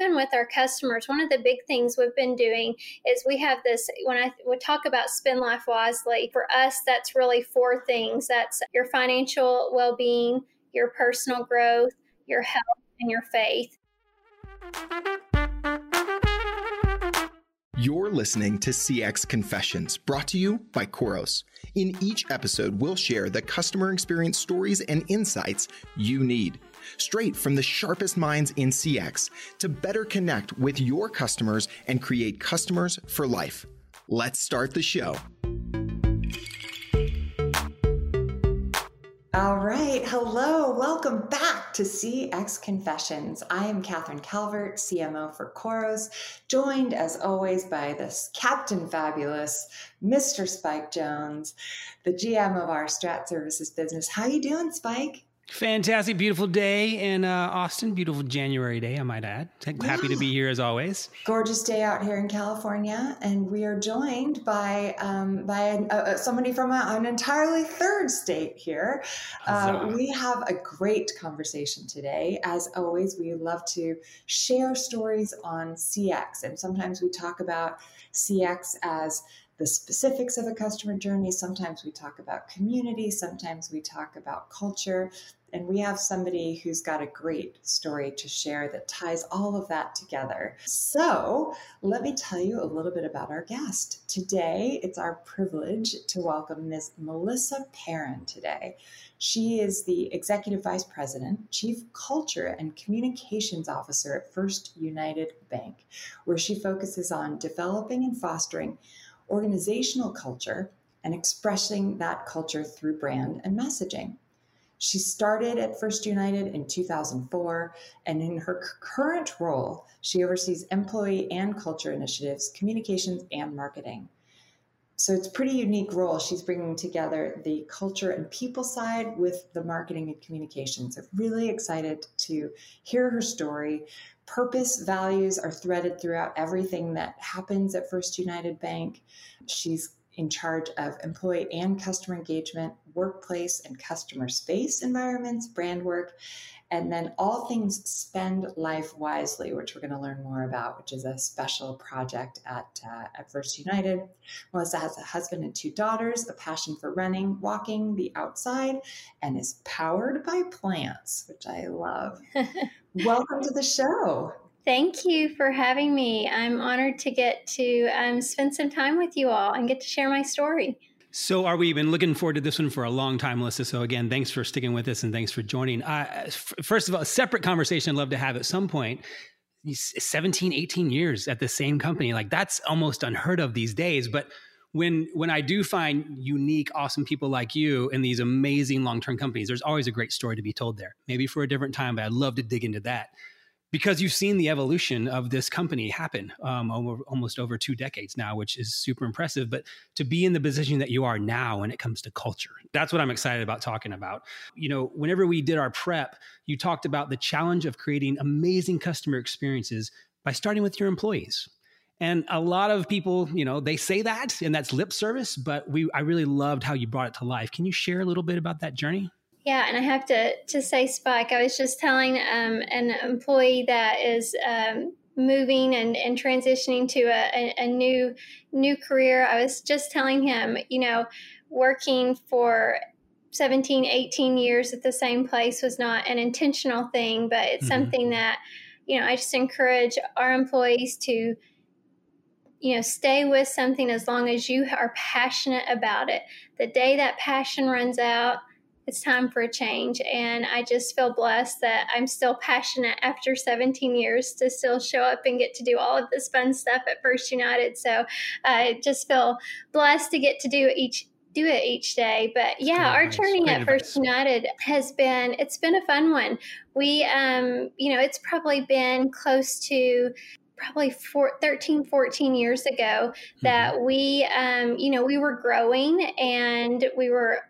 even with our customers, one of the big things we've been doing is we have this when I would talk about spend life wisely, for us, that's really four things that's your financial well being, your personal growth, your health, and your faith. You're listening to CX Confessions, brought to you by Khoros. In each episode, we'll share the customer experience stories and insights you need, straight from the sharpest minds in CX, to better connect with your customers and create customers for life. Let's start the show. All right. Hello. Welcome back to CX Confessions. I am Catherine Calvert, CMO for Khoros, joined as always by this Captain Fabulous, Mr. Spike Jones, the GM of our Strat Services business. How you doing, Spike? Fantastic, beautiful day in uh, Austin. Beautiful January day, I might add. Happy to be here as always. Gorgeous day out here in California, and we are joined by um, by uh, somebody from a, an entirely third state here. Uh, we have a great conversation today. As always, we love to share stories on CX, and sometimes we talk about CX as the specifics of a customer journey. Sometimes we talk about community, sometimes we talk about culture. And we have somebody who's got a great story to share that ties all of that together. So, let me tell you a little bit about our guest. Today, it's our privilege to welcome Ms. Melissa Perrin today. She is the Executive Vice President, Chief Culture and Communications Officer at First United Bank, where she focuses on developing and fostering organizational culture and expressing that culture through brand and messaging. She started at First United in 2004, and in her current role, she oversees employee and culture initiatives, communications, and marketing. So it's a pretty unique role. She's bringing together the culture and people side with the marketing and communications. So really excited to hear her story. Purpose values are threaded throughout everything that happens at First United Bank. She's in charge of employee and customer engagement, workplace and customer space environments, brand work, and then all things spend life wisely, which we're going to learn more about, which is a special project at, uh, at First United. Melissa has a husband and two daughters, a passion for running, walking, the outside, and is powered by plants, which I love. Welcome to the show. Thank you for having me. I'm honored to get to um, spend some time with you all and get to share my story. So, are we been looking forward to this one for a long time, Melissa? So, again, thanks for sticking with us and thanks for joining. Uh, f- first of all, a separate conversation I'd love to have at some point. 17, 18 years at the same company, like that's almost unheard of these days. But when when I do find unique, awesome people like you in these amazing long term companies, there's always a great story to be told there. Maybe for a different time, but I'd love to dig into that because you've seen the evolution of this company happen um, over, almost over two decades now, which is super impressive. But to be in the position that you are now when it comes to culture, that's what I'm excited about talking about. You know, whenever we did our prep, you talked about the challenge of creating amazing customer experiences by starting with your employees. And a lot of people, you know, they say that and that's lip service, but we I really loved how you brought it to life. Can you share a little bit about that journey? Yeah, and I have to to say, Spike. I was just telling um, an employee that is um, moving and, and transitioning to a, a, a, new new career. I was just telling him, you know, working for 17, 18 years at the same place was not an intentional thing, but it's mm-hmm. something that, you know, I just encourage our employees to you know stay with something as long as you are passionate about it the day that passion runs out it's time for a change. And I just feel blessed that I'm still passionate after 17 years to still show up and get to do all of this fun stuff at First United. So I just feel blessed to get to do each do it each day. But yeah, our nice. journey Great at advice. First United has been it's been a fun one. We um, you know, it's probably been close to probably four, 13 14 years ago that mm-hmm. we um, you know we were growing and we were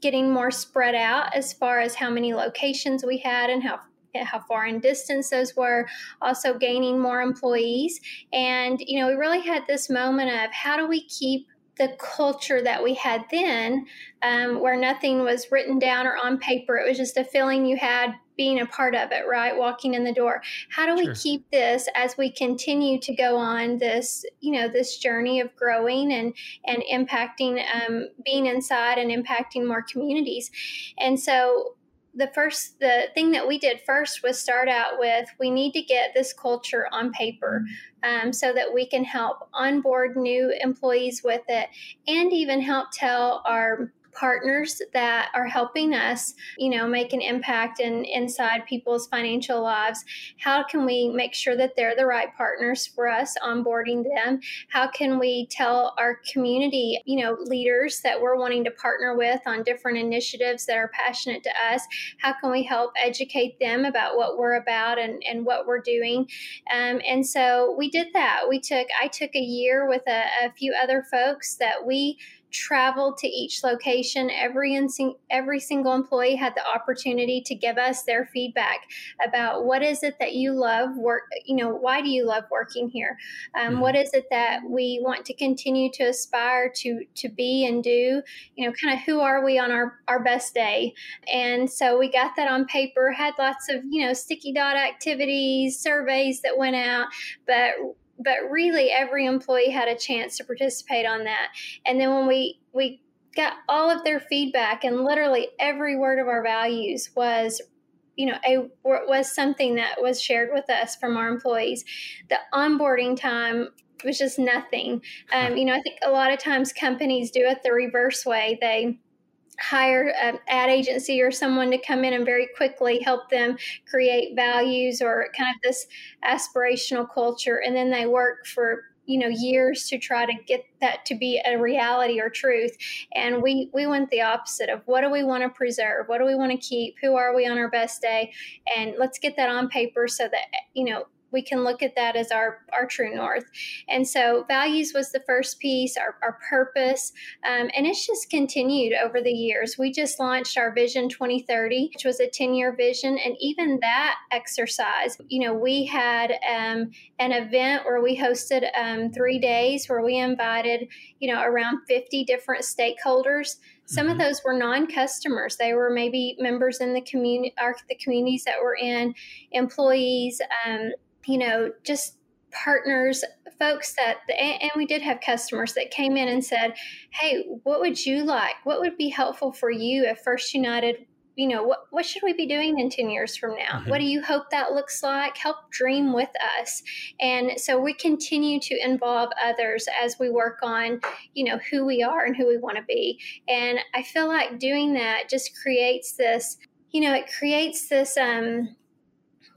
getting more spread out as far as how many locations we had and how how far in distance those were also gaining more employees. And you know we really had this moment of how do we keep the culture that we had then um, where nothing was written down or on paper it was just a feeling you had being a part of it, right? Walking in the door. How do we sure. keep this as we continue to go on this, you know, this journey of growing and and impacting, um, being inside and impacting more communities? And so the first the thing that we did first was start out with we need to get this culture on paper um, so that we can help onboard new employees with it and even help tell our partners that are helping us, you know, make an impact in inside people's financial lives. How can we make sure that they're the right partners for us onboarding them? How can we tell our community, you know, leaders that we're wanting to partner with on different initiatives that are passionate to us? How can we help educate them about what we're about and, and what we're doing? Um, and so we did that. We took, I took a year with a, a few other folks that we traveled to each location. Every every single employee had the opportunity to give us their feedback about what is it that you love work. You know, why do you love working here? Um, mm-hmm. what is it that we want to continue to aspire to to be and do? You know, kind of who are we on our our best day? And so we got that on paper. Had lots of you know sticky dot activities, surveys that went out, but but really every employee had a chance to participate on that. And then when we we got all of their feedback and literally every word of our values was you know a was something that was shared with us from our employees. The onboarding time was just nothing. Um, you know i think a lot of times companies do it the reverse way. They hire an ad agency or someone to come in and very quickly help them create values or kind of this aspirational culture. And then they work for you know years to try to get that to be a reality or truth. And we we went the opposite of what do we want to preserve? What do we want to keep? Who are we on our best day? And let's get that on paper so that you know we can look at that as our, our true north. And so values was the first piece, our, our purpose, um, and it's just continued over the years. We just launched our Vision 2030, which was a 10 year vision. And even that exercise, you know, we had um, an event where we hosted um, three days where we invited, you know, around 50 different stakeholders. Some mm-hmm. of those were non-customers. They were maybe members in the community, the communities that were in, employees, um, you know, just partners, folks that, and we did have customers that came in and said, Hey, what would you like? What would be helpful for you if First United? You know, what, what should we be doing in 10 years from now? Mm-hmm. What do you hope that looks like? Help dream with us. And so we continue to involve others as we work on, you know, who we are and who we want to be. And I feel like doing that just creates this, you know, it creates this, um,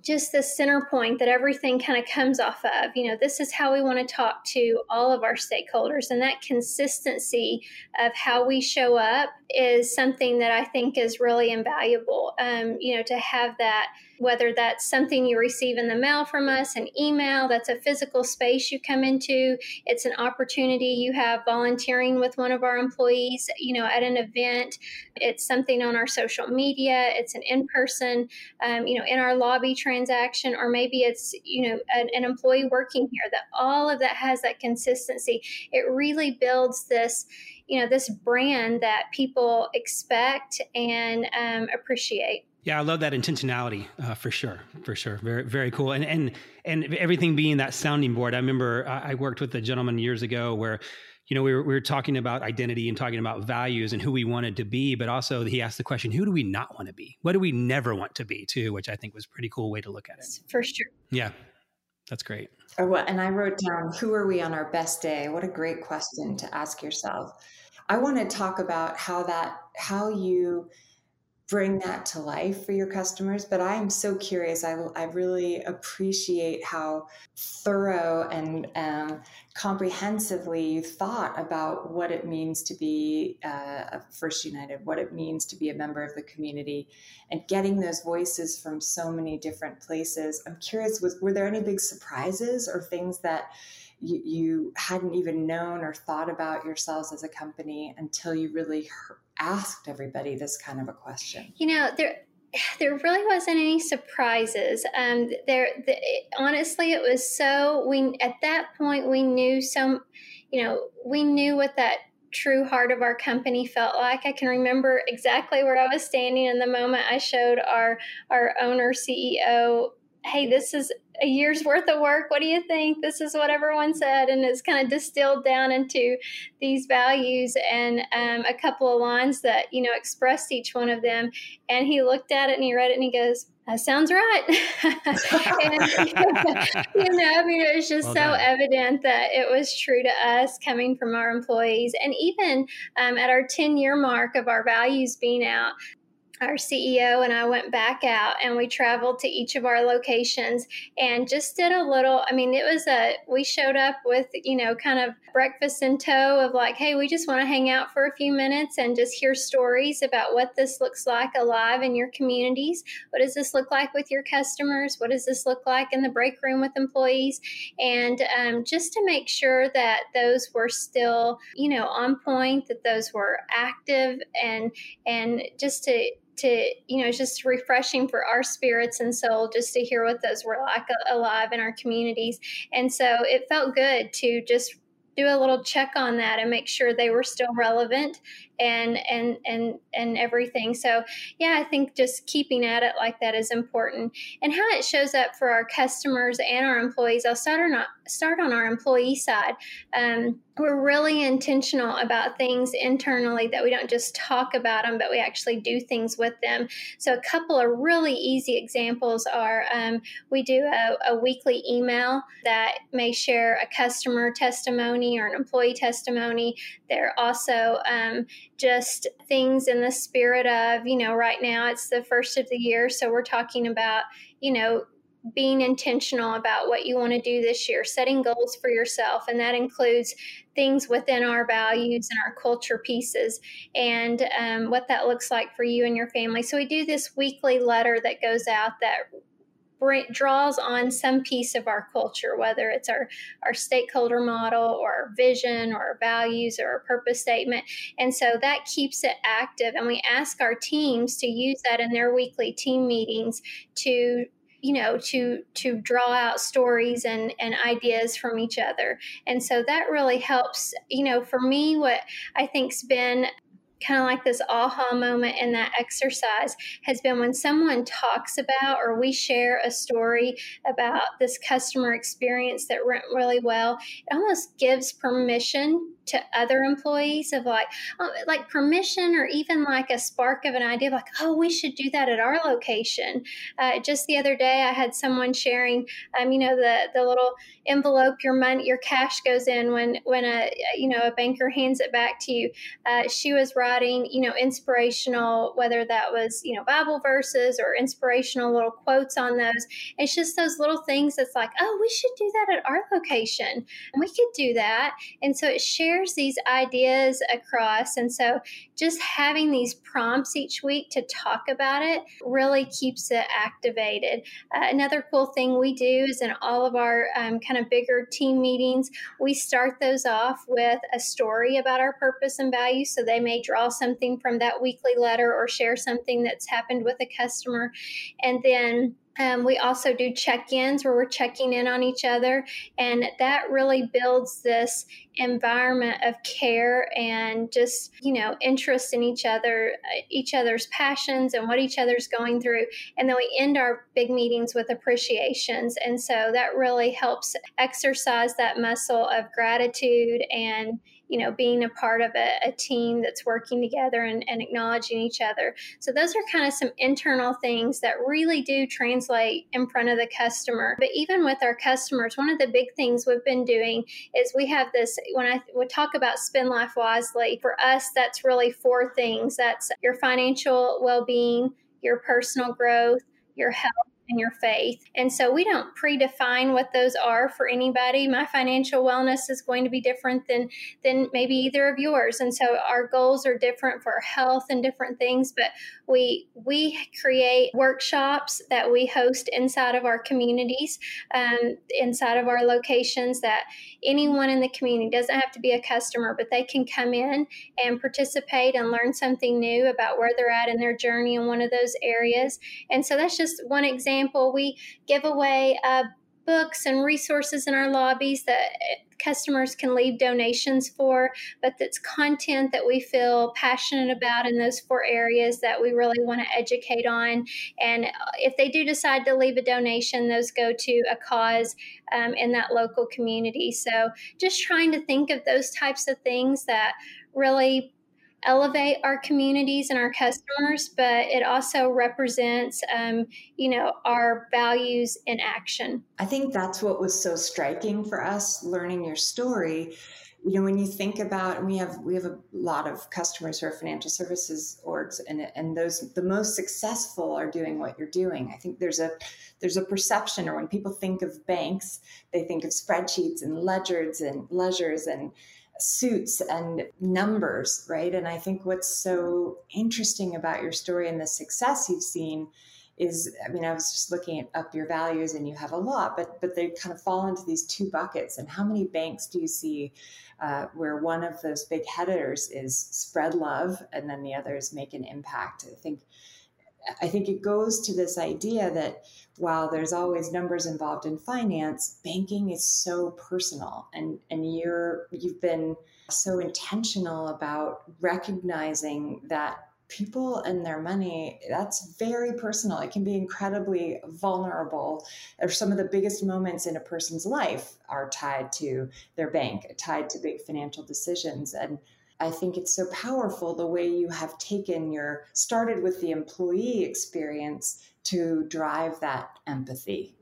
just the center point that everything kind of comes off of. You know, this is how we want to talk to all of our stakeholders, and that consistency of how we show up is something that I think is really invaluable. Um, you know, to have that whether that's something you receive in the mail from us, an email, that's a physical space you come into, it's an opportunity you have volunteering with one of our employees, you know, at an event, it's something on our social media, it's an in person, um, you know, in our lobby transaction, or maybe it's, you know, an, an employee working here, that all of that has that consistency. It really builds this you know this brand that people expect and um, appreciate yeah, I love that intentionality uh, for sure, for sure. Very, very cool. And and and everything being that sounding board. I remember I worked with a gentleman years ago where, you know, we were we were talking about identity and talking about values and who we wanted to be, but also he asked the question, who do we not want to be? What do we never want to be? Too, which I think was pretty cool way to look at it. For sure. Yeah, that's great. Or what? And I wrote down, who are we on our best day? What a great question to ask yourself. I want to talk about how that how you bring that to life for your customers. But I am so curious. I, I really appreciate how thorough and um, comprehensively you thought about what it means to be uh, First United, what it means to be a member of the community, and getting those voices from so many different places. I'm curious, was, were there any big surprises or things that you, hadn't even known or thought about yourselves as a company until you really asked everybody this kind of a question? You know, there there really wasn't any surprises. Um, there, the, it, honestly, it was so we at that point we knew some, you know, we knew what that true heart of our company felt like. I can remember exactly where I was standing in the moment I showed our our owner CEO, "Hey, this is a year's worth of work. What do you think? This is what everyone said, and it's kind of distilled down into these values and um, a couple of lines that you know expressed each one of them. And he looked at it and he read it and he goes, "That sounds right." and, you know, I mean, it was just well so evident that it was true to us coming from our employees, and even um, at our ten year mark of our values being out our CEO and I went back out and we traveled to each of our locations and just did a little. I mean, it was a, we showed up with, you know, kind of breakfast in tow of like, hey, we just want to hang out for a few minutes and just hear stories about what this looks like alive in your communities. What does this look like with your customers? What does this look like in the break room with employees? And um, just to make sure that those were still, you know, on point, that those were active and, and just to, to you know it's just refreshing for our spirits and soul just to hear what those were like alive in our communities. And so it felt good to just do a little check on that and make sure they were still relevant and and and and everything. So yeah i think just keeping at it like that is important. And how it shows up for our customers and our employees i'll start on start on our employee side. Um, we're really intentional about things internally that we don't just talk about them but we actually do things with them. So a couple of really easy examples are um, we do a, a weekly email that may share a customer testimony or an employee testimony. They're also um, just things in the spirit of, you know, right now it's the first of the year. So we're talking about, you know, being intentional about what you want to do this year, setting goals for yourself. And that includes things within our values and our culture pieces and um, what that looks like for you and your family. So we do this weekly letter that goes out that draws on some piece of our culture, whether it's our, our stakeholder model or our vision or our values or our purpose statement. And so that keeps it active. And we ask our teams to use that in their weekly team meetings to you know to to draw out stories and and ideas from each other and so that really helps you know for me what i think's been kind of like this aha moment in that exercise has been when someone talks about or we share a story about this customer experience that went really well, it almost gives permission to other employees of like oh, like permission or even like a spark of an idea like oh we should do that at our location. Uh, just the other day i had someone sharing um, you know the the little envelope your money your cash goes in when when a you know a banker hands it back to you. Uh, she was you know inspirational whether that was you know bible verses or inspirational little quotes on those it's just those little things that's like oh we should do that at our location and we could do that and so it shares these ideas across. And so just having these prompts each week to talk about it really keeps it activated. Uh, another cool thing we do is in all of our um, kind of bigger team meetings, we start those off with a story about our purpose and values. So they may draw something from that weekly letter or share something that's happened with a customer. And then um, we also do check ins where we're checking in on each other, and that really builds this environment of care and just you know interest in each other, uh, each other's passions, and what each other's going through. And then we end our big meetings with appreciations, and so that really helps exercise that muscle of gratitude and you know, being a part of a, a team that's working together and, and acknowledging each other. So those are kind of some internal things that really do translate in front of the customer. But even with our customers, one of the big things we've been doing is we have this when I would talk about spend life wisely, for us that's really four things. That's your financial well-being, your personal growth, your health and your faith. And so we don't predefine what those are for anybody. My financial wellness is going to be different than than maybe either of yours. And so our goals are different for health and different things, but we we create workshops that we host inside of our communities, um, inside of our locations that anyone in the community doesn't have to be a customer, but they can come in and participate and learn something new about where they're at in their journey in one of those areas. And so that's just one example. We give away a books and resources in our lobbies that customers can leave donations for, but that's content that we feel passionate about in those four areas that we really want to educate on. And uh, if they do decide to leave a donation, those go to a cause um, in that local community. So just trying to think of those types of things that really elevate our communities and our customers, but it also represents, um, you know, our values in action. I think that's what was so striking for us learning your story. You know, when you think about, and we have we have a lot of customers who are financial services orgs, and and those the most successful are doing what you're doing. I think there's a there's a perception, or when people think of banks, they think of spreadsheets and ledgers and ledgers and suits and numbers, right? And I think what's so interesting about your story and the success you've seen is I mean, I was just looking up your values and you have a lot, but but they kind of fall into these two buckets. And how many banks do you see uh, where one of those big headers is spread love and then the other is make an impact? I think I think it goes to this idea that while there's always numbers involved in finance, banking is so personal and, and you're you've been so intentional about recognizing that people and their money that's very personal. It can be incredibly vulnerable. Or some of the biggest moments in a person's life are tied to their bank tied to big financial decisions. And I think it's so powerful the way you have taken your started with the employee experience to drive that empathy.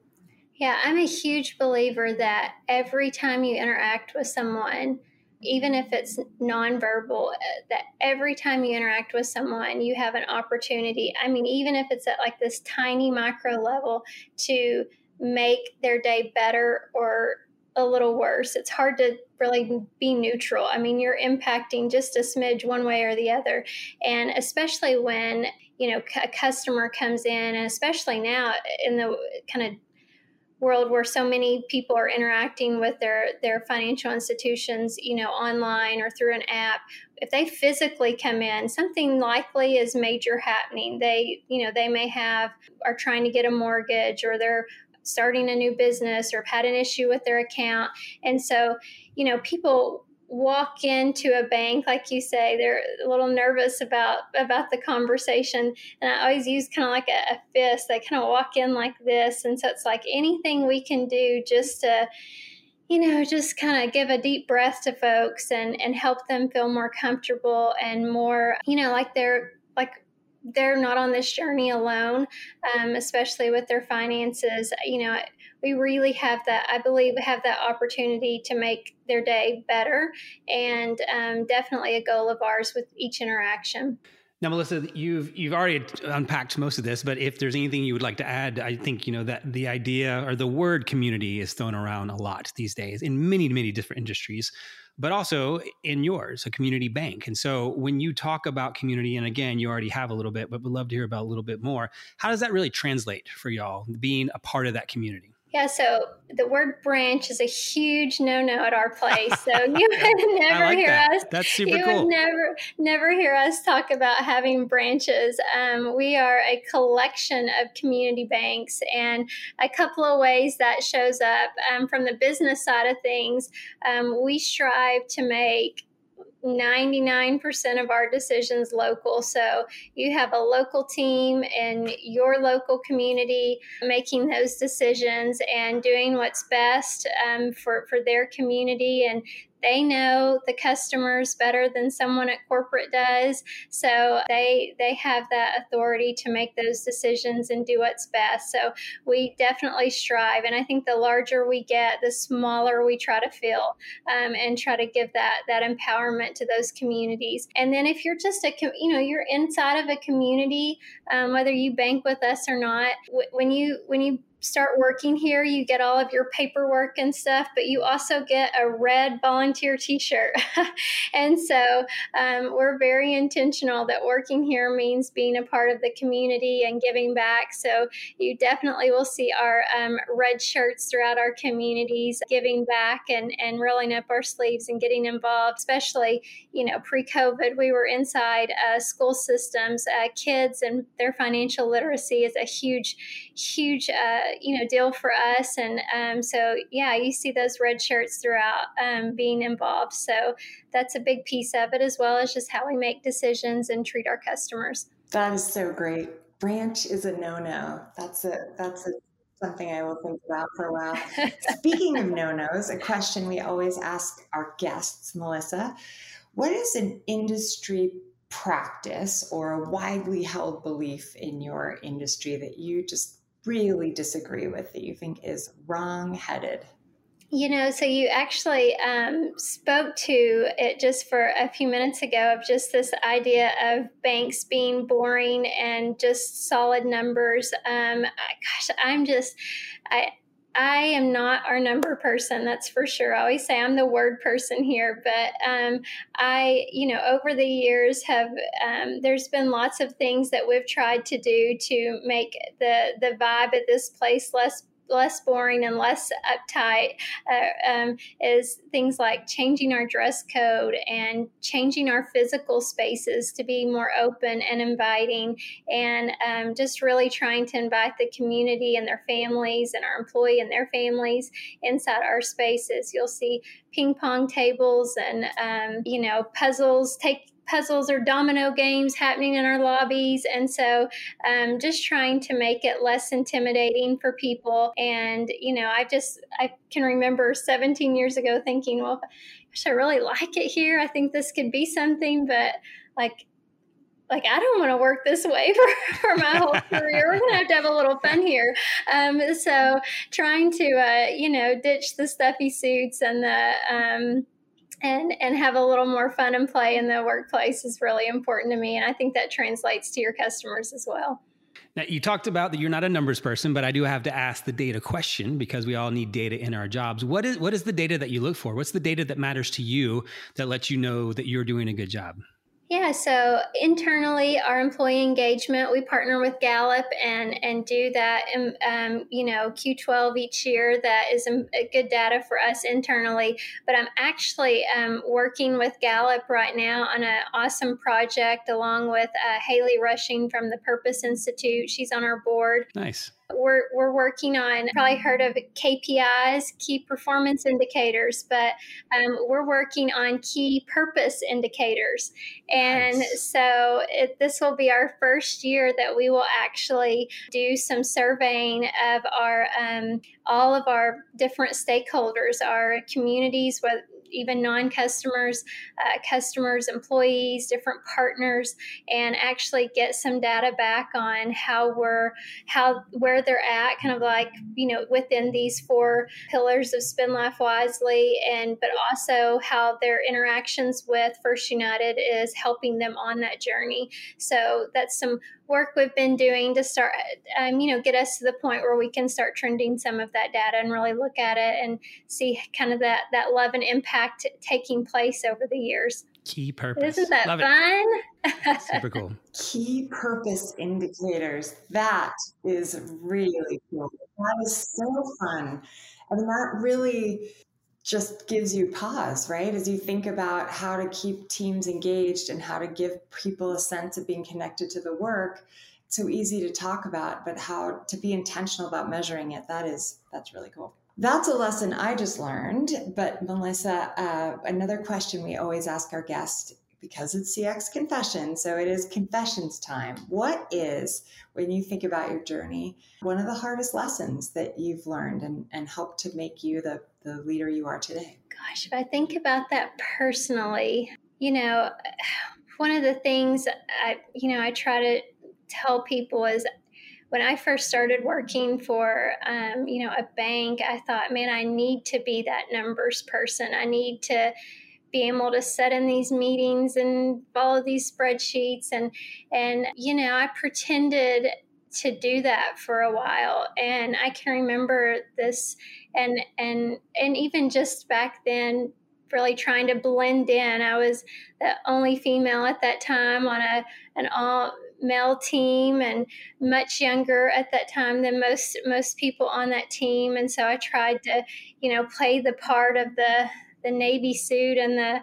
Yeah, I'm a huge believer that every time you interact with someone, even if it's nonverbal, uh, that every time you interact with someone, you have an opportunity. I mean, even if it's at like this tiny micro level to make their day better or a little worse. It's hard to really be neutral. I mean, you're impacting just a smidge one way or the other. And especially when, you know, a customer comes in, and especially now in the kind of world where so many people are interacting with their their financial institutions you know online or through an app if they physically come in something likely is major happening they you know they may have are trying to get a mortgage or they're starting a new business or have had an issue with their account. And so, you know, people walk into a bank like you say they're a little nervous about about the conversation and i always use kind of like a, a fist they kind of walk in like this and so it's like anything we can do just to you know just kind of give a deep breath to folks and and help them feel more comfortable and more you know like they're like they're not on this journey alone, um, especially with their finances. You know, we really have that, I believe, we have that opportunity to make their day better, and um, definitely a goal of ours with each interaction. Now, Melissa, you've you've already unpacked most of this, but if there's anything you would like to add, I think you know that the idea or the word community is thrown around a lot these days in many many different industries but also in yours, a community bank. And so when you talk about community, and again, you already have a little bit, but would love to hear about a little bit more. How does that really translate for y'all being a part of that community? Yeah, so the word branch is a huge no-no at our place. So you would never like hear that. us. That's super you cool. would never, never hear us talk about having branches. Um, we are a collection of community banks, and a couple of ways that shows up um, from the business side of things. Um, we strive to make 99% of our decisions local. So you have a local team in your local community making those decisions and doing what's best um, for, for their community. And they know the customers better than someone at corporate does. So they they have that authority to make those decisions and do what's best. So we definitely strive and i think the larger we get the smaller we try to feel um, and try to give that that empowerment to those communities. And then if you're just a you know you're inside of a community um, whether you bank with us or not when you when you start working here, you get all of your paperwork and stuff, but you also get a red volunteer t shirt. and so um, we're very intentional that working here means being a part of the community and giving back. So you definitely will see our um, red shirts throughout our communities, giving back and, and rolling up our sleeves and getting involved, especially, you know, pre COVID, we were inside uh, school systems. Uh, kids and their financial literacy is a huge, huge, uh, you know, deal for us. And um, so, yeah, you see those red shirts throughout um, being involved. So that's a big piece of it, as well as just how we make decisions and treat our customers. That is so great. Branch is a no-no. That's a that's a something I will think about for a while. Speaking of no-nos, a question we always ask our guests, Melissa, what is an industry practice or a widely held belief in your industry that you just really disagree with that you think is wrong headed? You know, so you actually um, spoke to it just for a few minutes ago of just this idea of banks being boring and just solid numbers. Um, gosh, I'm just, I, I am not our number person, that's for sure. I always say I'm the word person here, but um, I, you know, over the years have um, there's been lots of things that we've tried to do to make the the vibe at this place less less boring and less uptight uh, um, is things like changing our dress code and changing our physical spaces to be more open and inviting, and um, just really trying to invite the community and their families and our employee and their families inside our spaces. You'll see ping pong tables and um, you know puzzles take puzzles or domino games happening in our lobbies. And so um, just trying to make it less intimidating for people. And, you know, I just, I can remember 17 years ago thinking, well, gosh, I really like it here. I think this could be something, but like, like I don't want to work this way for, for my whole career. We're gonna have to have a little fun here. Um, so trying to uh, you know ditch the stuffy suits and the um, and and have a little more fun and play in the workplace is really important to me and i think that translates to your customers as well. Now you talked about that you're not a numbers person but i do have to ask the data question because we all need data in our jobs. What is what is the data that you look for? What's the data that matters to you that lets you know that you're doing a good job yeah, so internally, our employee engagement, we partner with Gallup and and do that, um, um you know, Q12 each year. That is good data for us internally. But I'm actually um, working with Gallup right now on an awesome project along with uh, Haley Rushing from the Purpose Institute. She's on our board. Nice we're, we're working on probably heard of KPIs, key performance indicators, but um, we're working on key purpose indicators. And nice. so it, this will be our first year that we will actually do some surveying of our um, all of our different stakeholders, our communities, even non-customers, uh, customers, employees, different partners, and actually get some data back on how we're how where they're at, kind of like you know within these four pillars of spend life wisely, and but also how their interactions with First United is helping them on that journey. So that's some work we've been doing to start, um, you know, get us to the point where we can start trending some of that data and really look at it and see kind of that that love and impact taking place over the years. Key purpose. Isn't that Love fun? Super cool. Key purpose indicators. That is really cool. That is so fun. And that really just gives you pause, right? As you think about how to keep teams engaged and how to give people a sense of being connected to the work. It's so easy to talk about, but how to be intentional about measuring it, that is, that's really cool. That's a lesson I just learned. But Melissa, uh, another question we always ask our guests because it's CX confession, so it is confessions time. What is, when you think about your journey, one of the hardest lessons that you've learned and, and helped to make you the, the leader you are today? Gosh, if I think about that personally, you know, one of the things I, you know, I try to tell people is when I first started working for, um, you know, a bank, I thought, man, I need to be that numbers person. I need to be able to sit in these meetings and follow these spreadsheets. And and you know I pretended to do that for a while. And I can remember this and and and even just back then really trying to blend in. I was the only female at that time on a an all male team and much younger at that time than most most people on that team. And so I tried to you know play the part of the the navy suit and the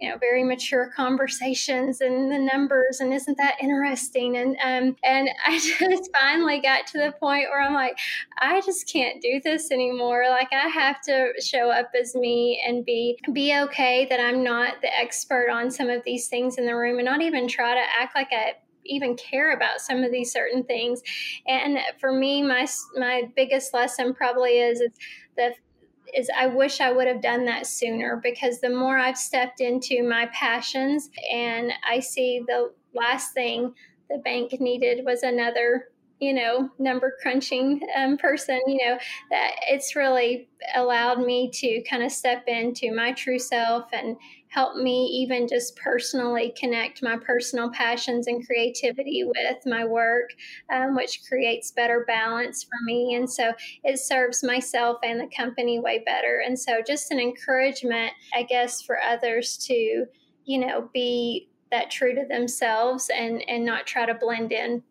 you know very mature conversations and the numbers and isn't that interesting? And um and I just finally got to the point where I'm like I just can't do this anymore. Like I have to show up as me and be be okay that I'm not the expert on some of these things in the room and not even try to act like I even care about some of these certain things. And for me my my biggest lesson probably is, is the is I wish I would have done that sooner because the more I've stepped into my passions and I see the last thing the bank needed was another you know number crunching um, person you know that it's really allowed me to kind of step into my true self and help me even just personally connect my personal passions and creativity with my work, um, which creates better balance for me. And so it serves myself and the company way better. And so just an encouragement, I guess, for others to, you know, be that true to themselves and, and not try to blend in.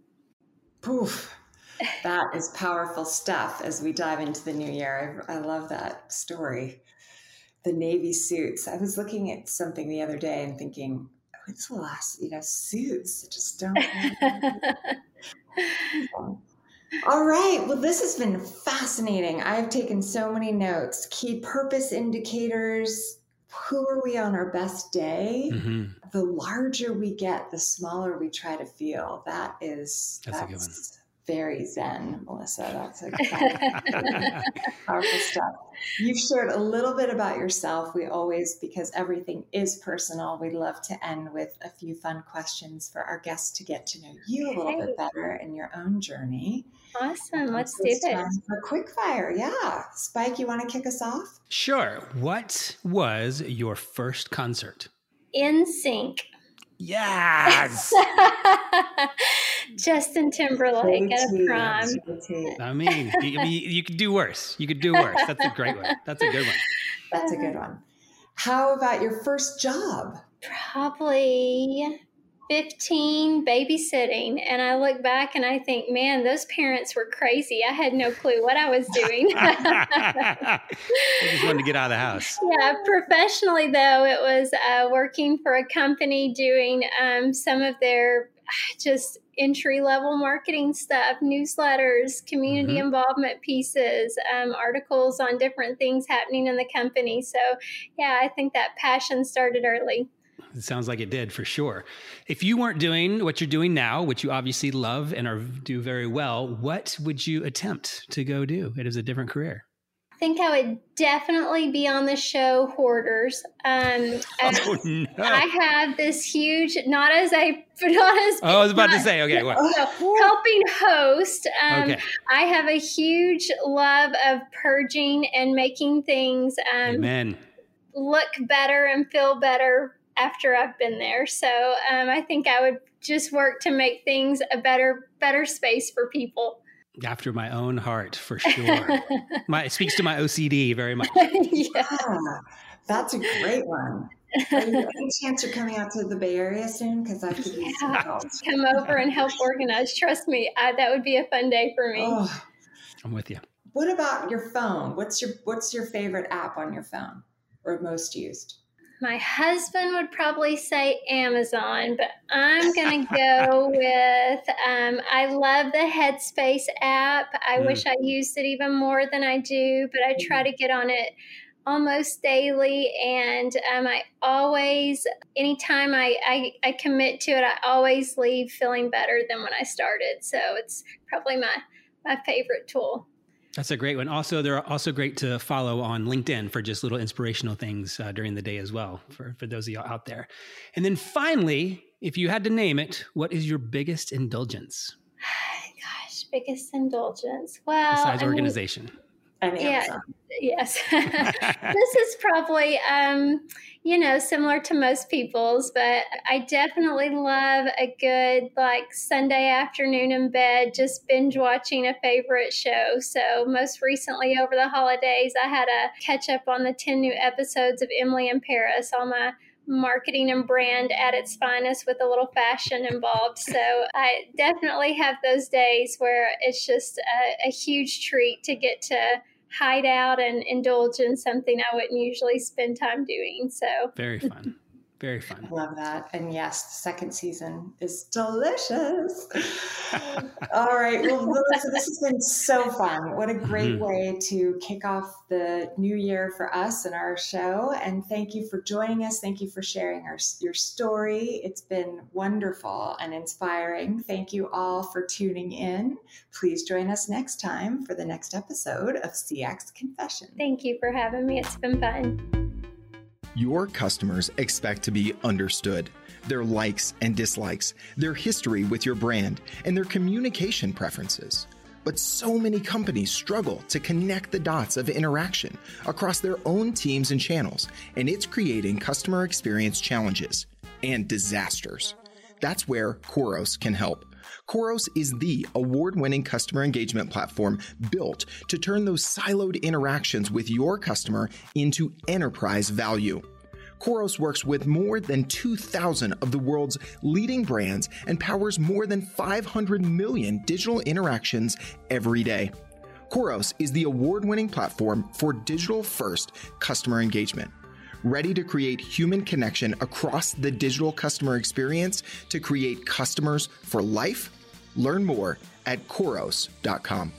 Poof. That is powerful stuff as we dive into the new year. I, I love that story the navy suits. I was looking at something the other day and thinking, when's the last, you know, suits just don't. All right. Well, this has been fascinating. I've taken so many notes. Key purpose indicators. Who are we on our best day? Mm-hmm. The larger we get, the smaller we try to feel. That is that's, that's a good one very zen, Melissa. That's a powerful stuff. You've shared a little bit about yourself. We always, because everything is personal, We'd love to end with a few fun questions for our guests to get to know you a little hey. bit better in your own journey. Awesome. Let's do this. For quick fire. Yeah. Spike, you want to kick us off? Sure. What was your first concert? NSYNC. Yes. Justin Timberlake at a prom. I mean, you, you, could do worse. You could do worse. That's a great one. That's a good one. That's a good one. How about your first job? Probably 15 babysitting and I look back and I think, man, those parents were crazy. I had no clue what I was doing. I just wanted to get out of the house. Yeah, professionally though, it was uh, working for a company doing um, some of their just entry level marketing stuff, newsletters, community mm-hmm. involvement pieces, um, articles on different things happening in the company. So, yeah, I think that passion started early. It sounds like it did for sure. If you weren't doing what you're doing now, which you obviously love and are do very well, what would you attempt to go do? It is a different career. I think I would definitely be on the show Hoarders. Um, oh, no. I have this huge, not as a, not as. Oh, I was about not, to say, okay, what? No, helping host. Um, okay. I have a huge love of purging and making things. Um, Amen. Look better and feel better after I've been there. So um, I think I would just work to make things a better better space for people. After my own heart, for sure. my it speaks to my OCD very much. yeah. that's a great one. any chance you're coming out to the Bay Area soon? Because I could use yeah. some Come over and help organize. Trust me, I, that would be a fun day for me. Oh. I'm with you. What about your phone? What's your What's your favorite app on your phone, or most used? My husband would probably say Amazon, but I'm going to go with um, I love the Headspace app. I mm. wish I used it even more than I do, but I try mm. to get on it almost daily and um, i always anytime I, I, I commit to it i always leave feeling better than when i started so it's probably my my favorite tool that's a great one. Also, they're also great to follow on LinkedIn for just little inspirational things uh, during the day as well, for, for those of you out there. And then finally, if you had to name it, what is your biggest indulgence? Gosh, biggest indulgence. Well, besides I organization. Mean, and yeah, yes. this is probably, um, you know, similar to most people's, but I definitely love a good like Sunday afternoon in bed, just binge watching a favorite show. So most recently over the holidays, I had a catch up on the 10 new episodes of Emily in Paris on my marketing and brand at its finest with a little fashion involved. So I definitely have those days where it's just a, a huge treat to get to hide out and indulge in something I wouldn't usually spend time doing. So very fun. Very fun. Love that. And yes, the second season is delicious. All right. Well, Melissa, this has been so fun. What a great mm-hmm. way to kick off the new year for us and our show. And thank you for joining us. Thank you for sharing our, your story. It's been wonderful and inspiring. Thank you all for tuning in. Please join us next time for the next episode of CX Confession. Thank you for having me. It's been fun. Your customers expect to be understood. Their likes and dislikes, their history with your brand, and their communication preferences. But so many companies struggle to connect the dots of interaction across their own teams and channels, and it's creating customer experience challenges and disasters. That's where Khoros can help. Khoros is the award winning customer engagement platform built to turn those siloed interactions with your customer into enterprise value. Khoros works with more than 2,000 of the world's leading brands and powers more than 500 million digital interactions every day. Khoros is the award winning platform for digital first customer engagement ready to create human connection across the digital customer experience to create customers for life? Learn more at Khoros.com.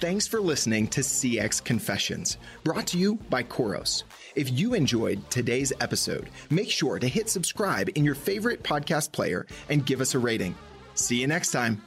Thanks for listening to CX Confessions, brought to you by Khoros. If you enjoyed today's episode, make sure to hit subscribe in your favorite podcast player and give us a rating. See you next time.